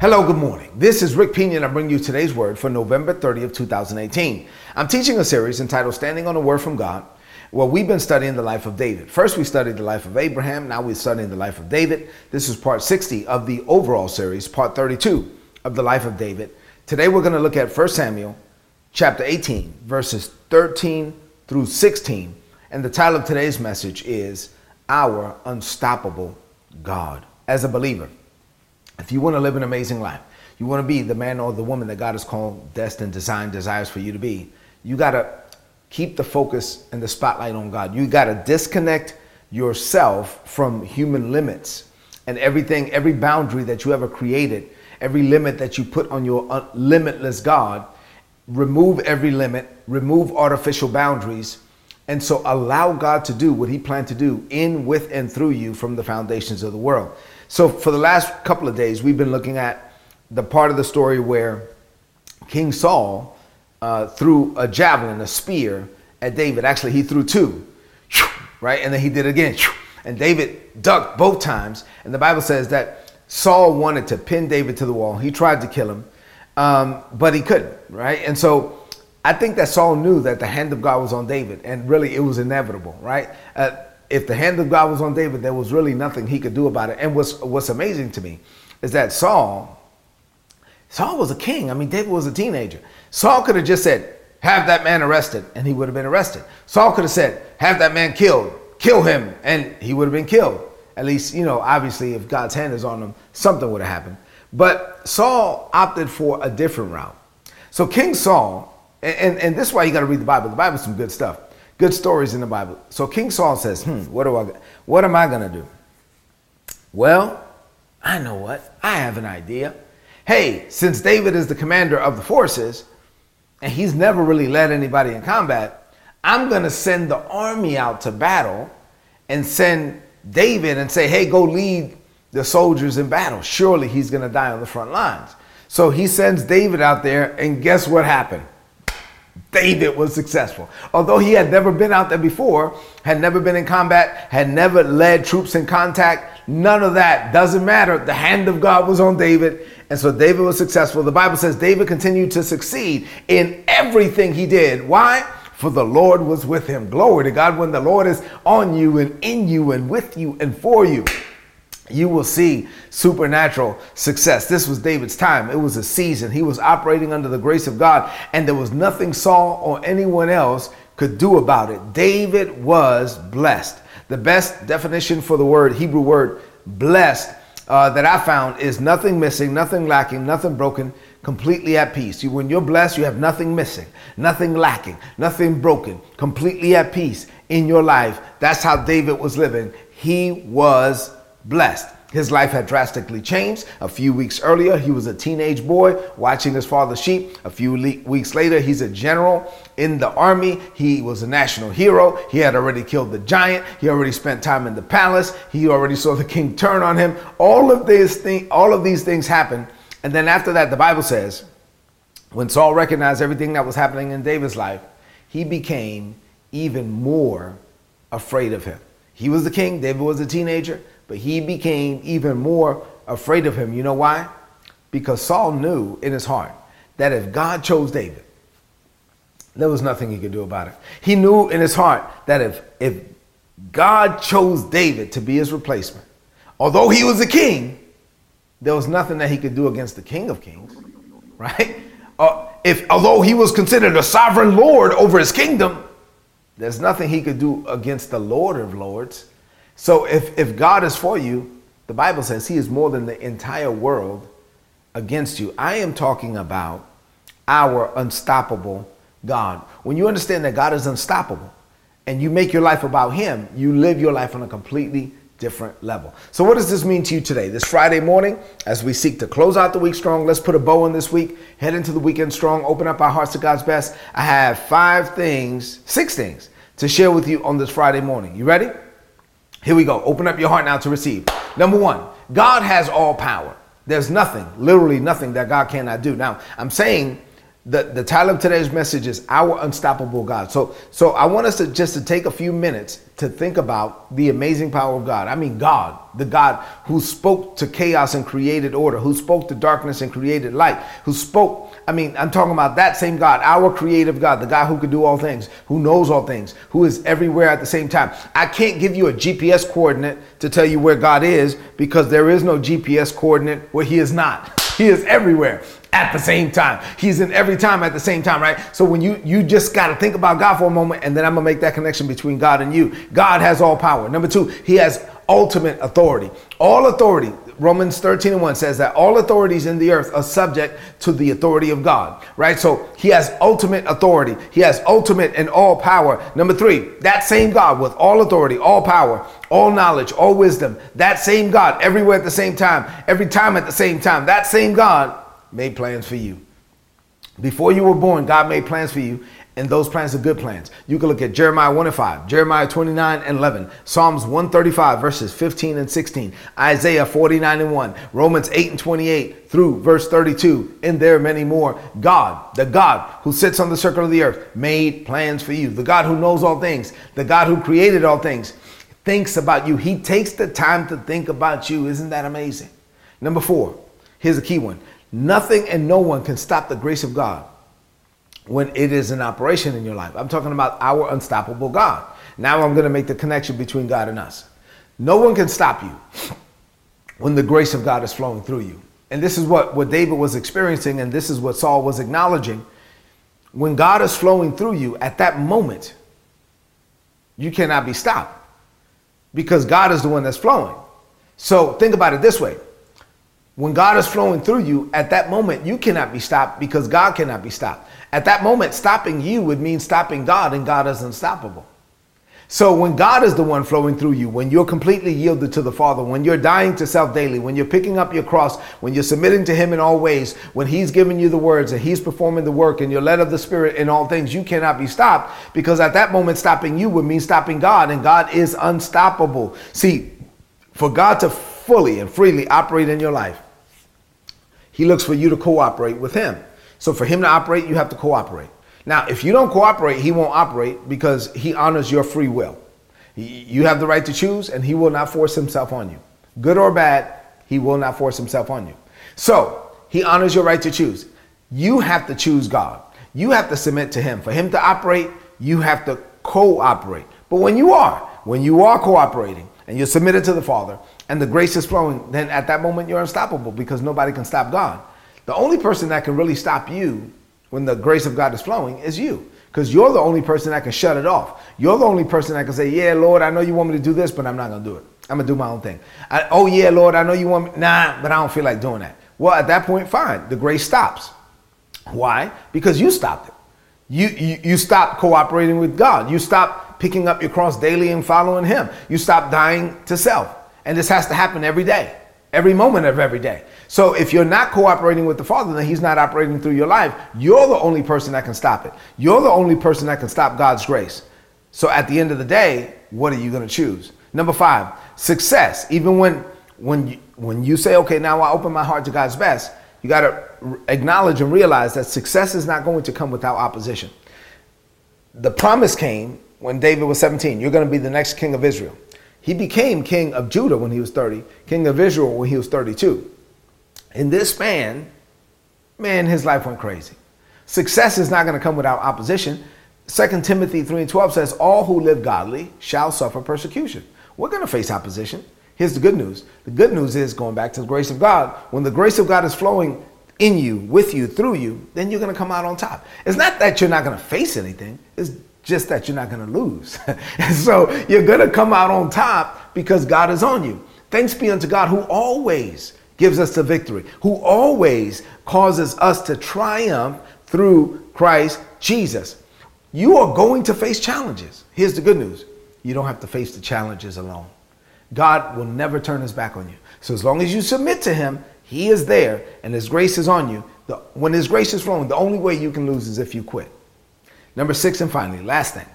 Hello, good morning. This is Rick Pina and I bring you today's word for November 30th, 2018. I'm teaching a series entitled Standing on the Word from God. Well, we've been studying the life of David. First, we studied the life of Abraham. Now we're studying the life of David. This is part 60 of the overall series, part 32 of the life of David. Today, we're going to look at 1 Samuel chapter 18, verses 13 through 16. And the title of today's message is Our Unstoppable God. As a believer, if you want to live an amazing life, you want to be the man or the woman that God has called, destined, designed, desires for you to be, you got to keep the focus and the spotlight on God. You got to disconnect yourself from human limits and everything, every boundary that you ever created, every limit that you put on your uh, limitless God. Remove every limit, remove artificial boundaries, and so allow God to do what He planned to do in, with, and through you from the foundations of the world. So, for the last couple of days, we've been looking at the part of the story where King Saul uh, threw a javelin, a spear at David. Actually, he threw two, right? And then he did it again. And David ducked both times. And the Bible says that Saul wanted to pin David to the wall. He tried to kill him, um, but he couldn't, right? And so I think that Saul knew that the hand of God was on David, and really it was inevitable, right? Uh, if the hand of God was on David, there was really nothing he could do about it. And what's what's amazing to me is that Saul, Saul was a king. I mean, David was a teenager. Saul could have just said, "Have that man arrested," and he would have been arrested. Saul could have said, "Have that man killed, kill him," and he would have been killed. At least, you know, obviously, if God's hand is on him, something would have happened. But Saul opted for a different route. So King Saul, and, and, and this is why you got to read the Bible. The Bible's some good stuff good stories in the Bible. So King Saul says, "Hmm, what do I what am I going to do?" Well, I know what. I have an idea. Hey, since David is the commander of the forces and he's never really led anybody in combat, I'm going to send the army out to battle and send David and say, "Hey, go lead the soldiers in battle. Surely he's going to die on the front lines." So he sends David out there and guess what happened? David was successful. Although he had never been out there before, had never been in combat, had never led troops in contact, none of that doesn't matter. The hand of God was on David, and so David was successful. The Bible says David continued to succeed in everything he did. Why? For the Lord was with him. Glory to God when the Lord is on you and in you and with you and for you you will see supernatural success. This was David's time. It was a season. He was operating under the grace of God, and there was nothing Saul or anyone else could do about it. David was blessed. The best definition for the word, Hebrew word, blessed, uh, that I found is nothing missing, nothing lacking, nothing broken, completely at peace. You, when you're blessed, you have nothing missing, nothing lacking, nothing broken, completely at peace in your life. That's how David was living. He was blessed. His life had drastically changed. A few weeks earlier, he was a teenage boy watching his father's sheep. A few le- weeks later, he's a general in the army. He was a national hero. He had already killed the giant. He already spent time in the palace. He already saw the king turn on him. All of these things, all of these things happened. And then after that, the Bible says, when Saul recognized everything that was happening in David's life, he became even more afraid of him. He was the king, David was a teenager, but he became even more afraid of him. You know why? Because Saul knew in his heart that if God chose David, there was nothing he could do about it. He knew in his heart that if, if God chose David to be his replacement, although he was a king, there was nothing that he could do against the King of Kings, right? Uh, if although he was considered a sovereign lord over his kingdom, there's nothing he could do against the Lord of Lords. So if, if God is for you, the Bible says he is more than the entire world against you. I am talking about our unstoppable God. When you understand that God is unstoppable and you make your life about him, you live your life on a completely different level. So, what does this mean to you today? This Friday morning, as we seek to close out the week strong, let's put a bow on this week, head into the weekend strong, open up our hearts to God's best. I have five things, six things to share with you on this Friday morning. You ready? Here we go. Open up your heart now to receive. Number one, God has all power. There's nothing, literally nothing that God cannot do. Now, I'm saying The, the title of today's message is Our Unstoppable God. So, so I want us to just to take a few minutes to think about the amazing power of God. I mean, God, the God who spoke to chaos and created order, who spoke to darkness and created light, who spoke, I mean, I'm talking about that same God, our creative God, the God who could do all things, who knows all things, who is everywhere at the same time. I can't give you a GPS coordinate to tell you where God is because there is no GPS coordinate where He is not. He is everywhere at the same time. He's in every time at the same time, right? So when you you just got to think about God for a moment and then I'm going to make that connection between God and you. God has all power. Number 2, he has ultimate authority. All authority. Romans 13 and 1 says that all authorities in the earth are subject to the authority of God, right? So he has ultimate authority. He has ultimate and all power. Number three, that same God with all authority, all power, all knowledge, all wisdom, that same God everywhere at the same time, every time at the same time, that same God made plans for you. Before you were born, God made plans for you, and those plans are good plans. You can look at Jeremiah 1 and 5, Jeremiah 29 and 11, Psalms 135, verses 15 and 16, Isaiah 49 and 1, Romans 8 and 28 through verse 32, and there are many more. God, the God who sits on the circle of the earth, made plans for you. The God who knows all things, the God who created all things, thinks about you. He takes the time to think about you. Isn't that amazing? Number four, here's a key one Nothing and no one can stop the grace of God when it is in operation in your life. I'm talking about our unstoppable God. Now I'm going to make the connection between God and us. No one can stop you when the grace of God is flowing through you. And this is what, what David was experiencing, and this is what Saul was acknowledging. When God is flowing through you at that moment, you cannot be stopped because God is the one that's flowing. So think about it this way when God is flowing through you, at that moment, you cannot be stopped because God cannot be stopped. At that moment, stopping you would mean stopping God, and God is unstoppable. So when God is the one flowing through you, when you're completely yielded to the Father, when you're dying to self daily, when you're picking up your cross, when you're submitting to Him in all ways, when He's giving you the words and He's performing the work and you're led of the Spirit in all things, you cannot be stopped because at that moment, stopping you would mean stopping God, and God is unstoppable. See, for God to fully and freely operate in your life, he looks for you to cooperate with him. So for him to operate, you have to cooperate. Now, if you don't cooperate, he won't operate because he honors your free will. You have the right to choose, and he will not force himself on you. Good or bad, he will not force himself on you. So he honors your right to choose. You have to choose God. You have to submit to him. For him to operate, you have to cooperate. But when you are, when you are cooperating and you're submitted to the Father, and the grace is flowing, then at that moment you're unstoppable because nobody can stop God. The only person that can really stop you when the grace of God is flowing is you. Because you're the only person that can shut it off. You're the only person that can say, Yeah, Lord, I know you want me to do this, but I'm not going to do it. I'm going to do my own thing. I, oh, yeah, Lord, I know you want me. Nah, but I don't feel like doing that. Well, at that point, fine. The grace stops. Why? Because you stopped it. You, you, you stop cooperating with God. You stop picking up your cross daily and following Him. You stop dying to self. And this has to happen every day, every moment of every day. So if you're not cooperating with the Father, then He's not operating through your life. You're the only person that can stop it. You're the only person that can stop God's grace. So at the end of the day, what are you going to choose? Number five, success. Even when when you, when you say, okay, now I open my heart to God's best, you got to acknowledge and realize that success is not going to come without opposition. The promise came when David was 17. You're going to be the next king of Israel. He became king of Judah when he was 30, king of Israel when he was 32. In this span, man, his life went crazy. Success is not going to come without opposition. 2 Timothy 3 and 12 says, All who live godly shall suffer persecution. We're going to face opposition. Here's the good news. The good news is going back to the grace of God. When the grace of God is flowing in you, with you, through you, then you're going to come out on top. It's not that you're not going to face anything. It's just that you're not going to lose. and so you're going to come out on top because God is on you. Thanks be unto God who always gives us the victory, who always causes us to triumph through Christ Jesus. You are going to face challenges. Here's the good news you don't have to face the challenges alone. God will never turn his back on you. So as long as you submit to him, he is there and his grace is on you. The, when his grace is flowing, the only way you can lose is if you quit. Number six, and finally, last thing.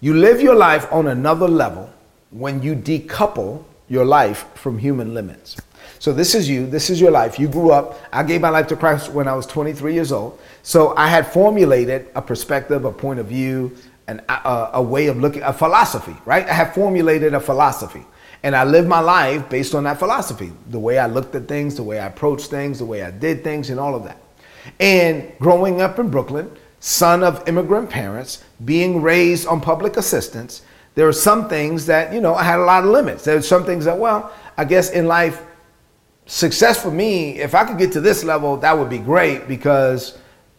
You live your life on another level when you decouple your life from human limits. So this is you. This is your life. You grew up. I gave my life to Christ when I was 23 years old. So I had formulated a perspective, a point of view, and a, uh, a, way of looking, a philosophy, right? I have formulated a philosophy. And I lived my life based on that philosophy. The way I looked at things, the way I approached things, the way I did things, and all of that. And growing up in Brooklyn, son of immigrant parents, being raised on public assistance, there are some things that, you know, I had a lot of limits. There's some things that, well, I guess in life, success for me, if I could get to this level, that would be great because,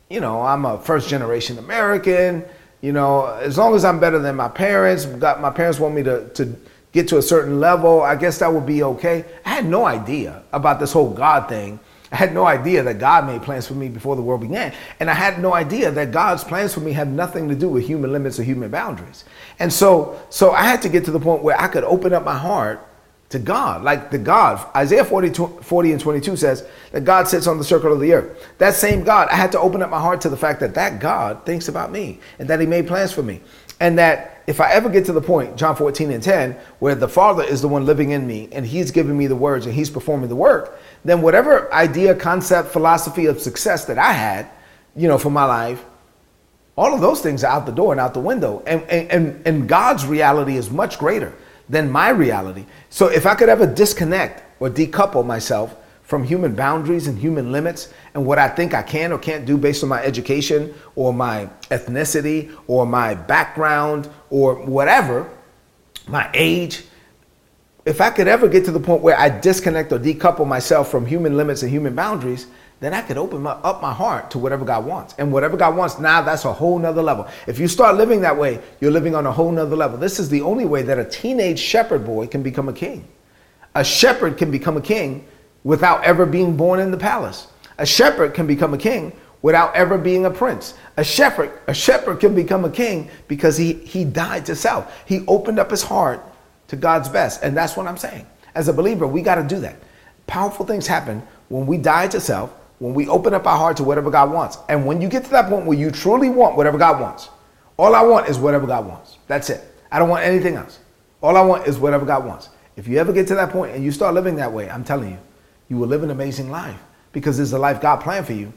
you know, I'm a first generation American. You know, as long as I'm better than my parents, got my parents want me to, to get to a certain level, I guess that would be okay. I had no idea about this whole God thing. I had no idea that God made plans for me before the world began. And I had no idea that God's plans for me have nothing to do with human limits or human boundaries. And so, so I had to get to the point where I could open up my heart to God, like the God. Isaiah 40, 40 and 22 says that God sits on the circle of the earth. That same God, I had to open up my heart to the fact that that God thinks about me and that he made plans for me. And that if I ever get to the point, John 14 and 10, where the Father is the one living in me and he's giving me the words and he's performing the work, then whatever idea, concept, philosophy of success that I had, you know, for my life, all of those things are out the door and out the window. And, and, and God's reality is much greater than my reality. So if I could ever disconnect or decouple myself from human boundaries and human limits and what I think I can or can't do based on my education or my ethnicity or my background or whatever, my age, if I could ever get to the point where I disconnect or decouple myself from human limits and human boundaries, then I could open my, up my heart to whatever God wants. And whatever God wants, now that's a whole nother level. If you start living that way, you're living on a whole nother level. This is the only way that a teenage shepherd boy can become a king. A shepherd can become a king without ever being born in the palace. A shepherd can become a king without ever being a prince. A shepherd, a shepherd can become a king because he, he died to self. He opened up his heart to God's best. And that's what I'm saying. As a believer, we got to do that. Powerful things happen when we die to self when we open up our heart to whatever God wants. And when you get to that point where you truly want whatever God wants, all I want is whatever God wants. That's it. I don't want anything else. All I want is whatever God wants. If you ever get to that point and you start living that way, I'm telling you, you will live an amazing life because it's the life God planned for you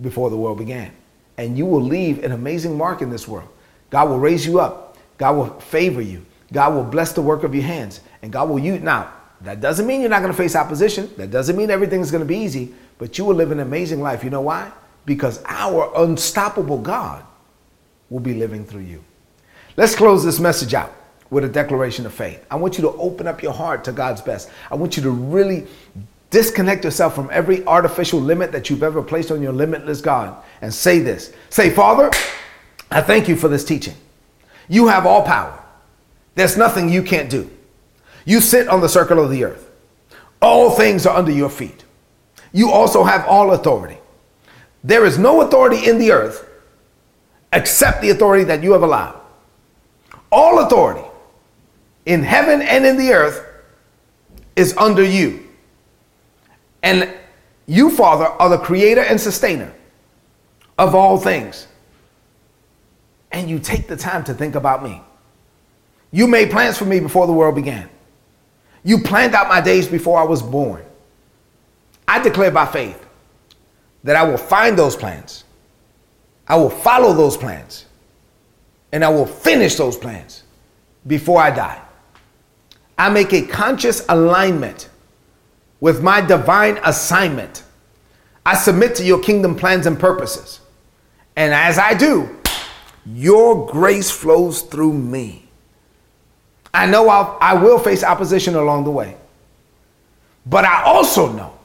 before the world began. And you will leave an amazing mark in this world. God will raise you up. God will favor you. God will bless the work of your hands. And God will use. Now, that doesn't mean you're not going to face opposition. That doesn't mean everything's going to be easy but you will live an amazing life. You know why? Because our unstoppable God will be living through you. Let's close this message out with a declaration of faith. I want you to open up your heart to God's best. I want you to really disconnect yourself from every artificial limit that you've ever placed on your limitless God and say this. Say, Father, I thank you for this teaching. You have all power. There's nothing you can't do. You sit on the circle of the earth. All things are under your feet you also have all authority. There is no authority in the earth except the authority that you have allowed. All authority in heaven and in the earth is under you. And you, Father, are the creator and sustainer of all things. And you take the time to think about me. You made plans for me before the world began. You planned out my days before I was born. I declare by faith that I will find those plans. I will follow those plans. And I will finish those plans before I die. I make a conscious alignment with my divine assignment. I submit to your kingdom plans and purposes. And as I do, your grace flows through me. I know I'll, I will face opposition along the way. But I also know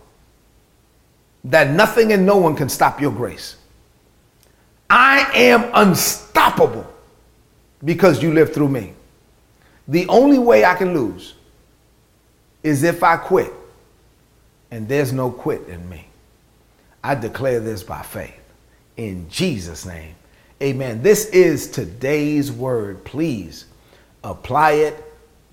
that nothing and no one can stop your grace. I am unstoppable because you live through me. The only way I can lose is if I quit, and there's no quit in me. I declare this by faith. In Jesus' name, amen. This is today's word. Please apply it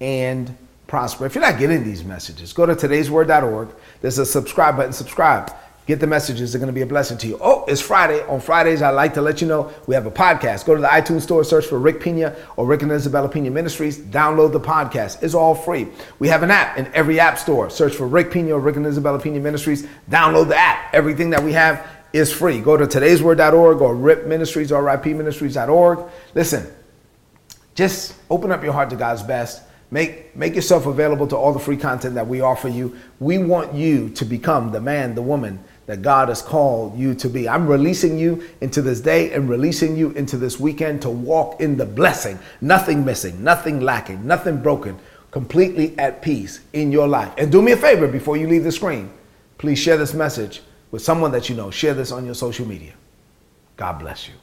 and prosper. If you're not getting these messages, go to today'sword.org. There's a subscribe button. Subscribe Get the messages. They're going to be a blessing to you. Oh, it's Friday. On Fridays, I like to let you know we have a podcast. Go to the iTunes store, search for Rick Pina or Rick and Isabella Pina Ministries. Download the podcast. It's all free. We have an app in every app store. Search for Rick Pina or Rick and Isabella Pina Ministries. Download the app. Everything that we have is free. Go to today'sword.org or RIP Ministries, RIPministries.org. Listen, just open up your heart to God's best. Make, make yourself available to all the free content that we offer you. We want you to become the man, the woman that God has called you to be. I'm releasing you into this day and releasing you into this weekend to walk in the blessing. Nothing missing, nothing lacking, nothing broken, completely at peace in your life. And do me a favor before you leave the screen. Please share this message with someone that you know. Share this on your social media. God bless you.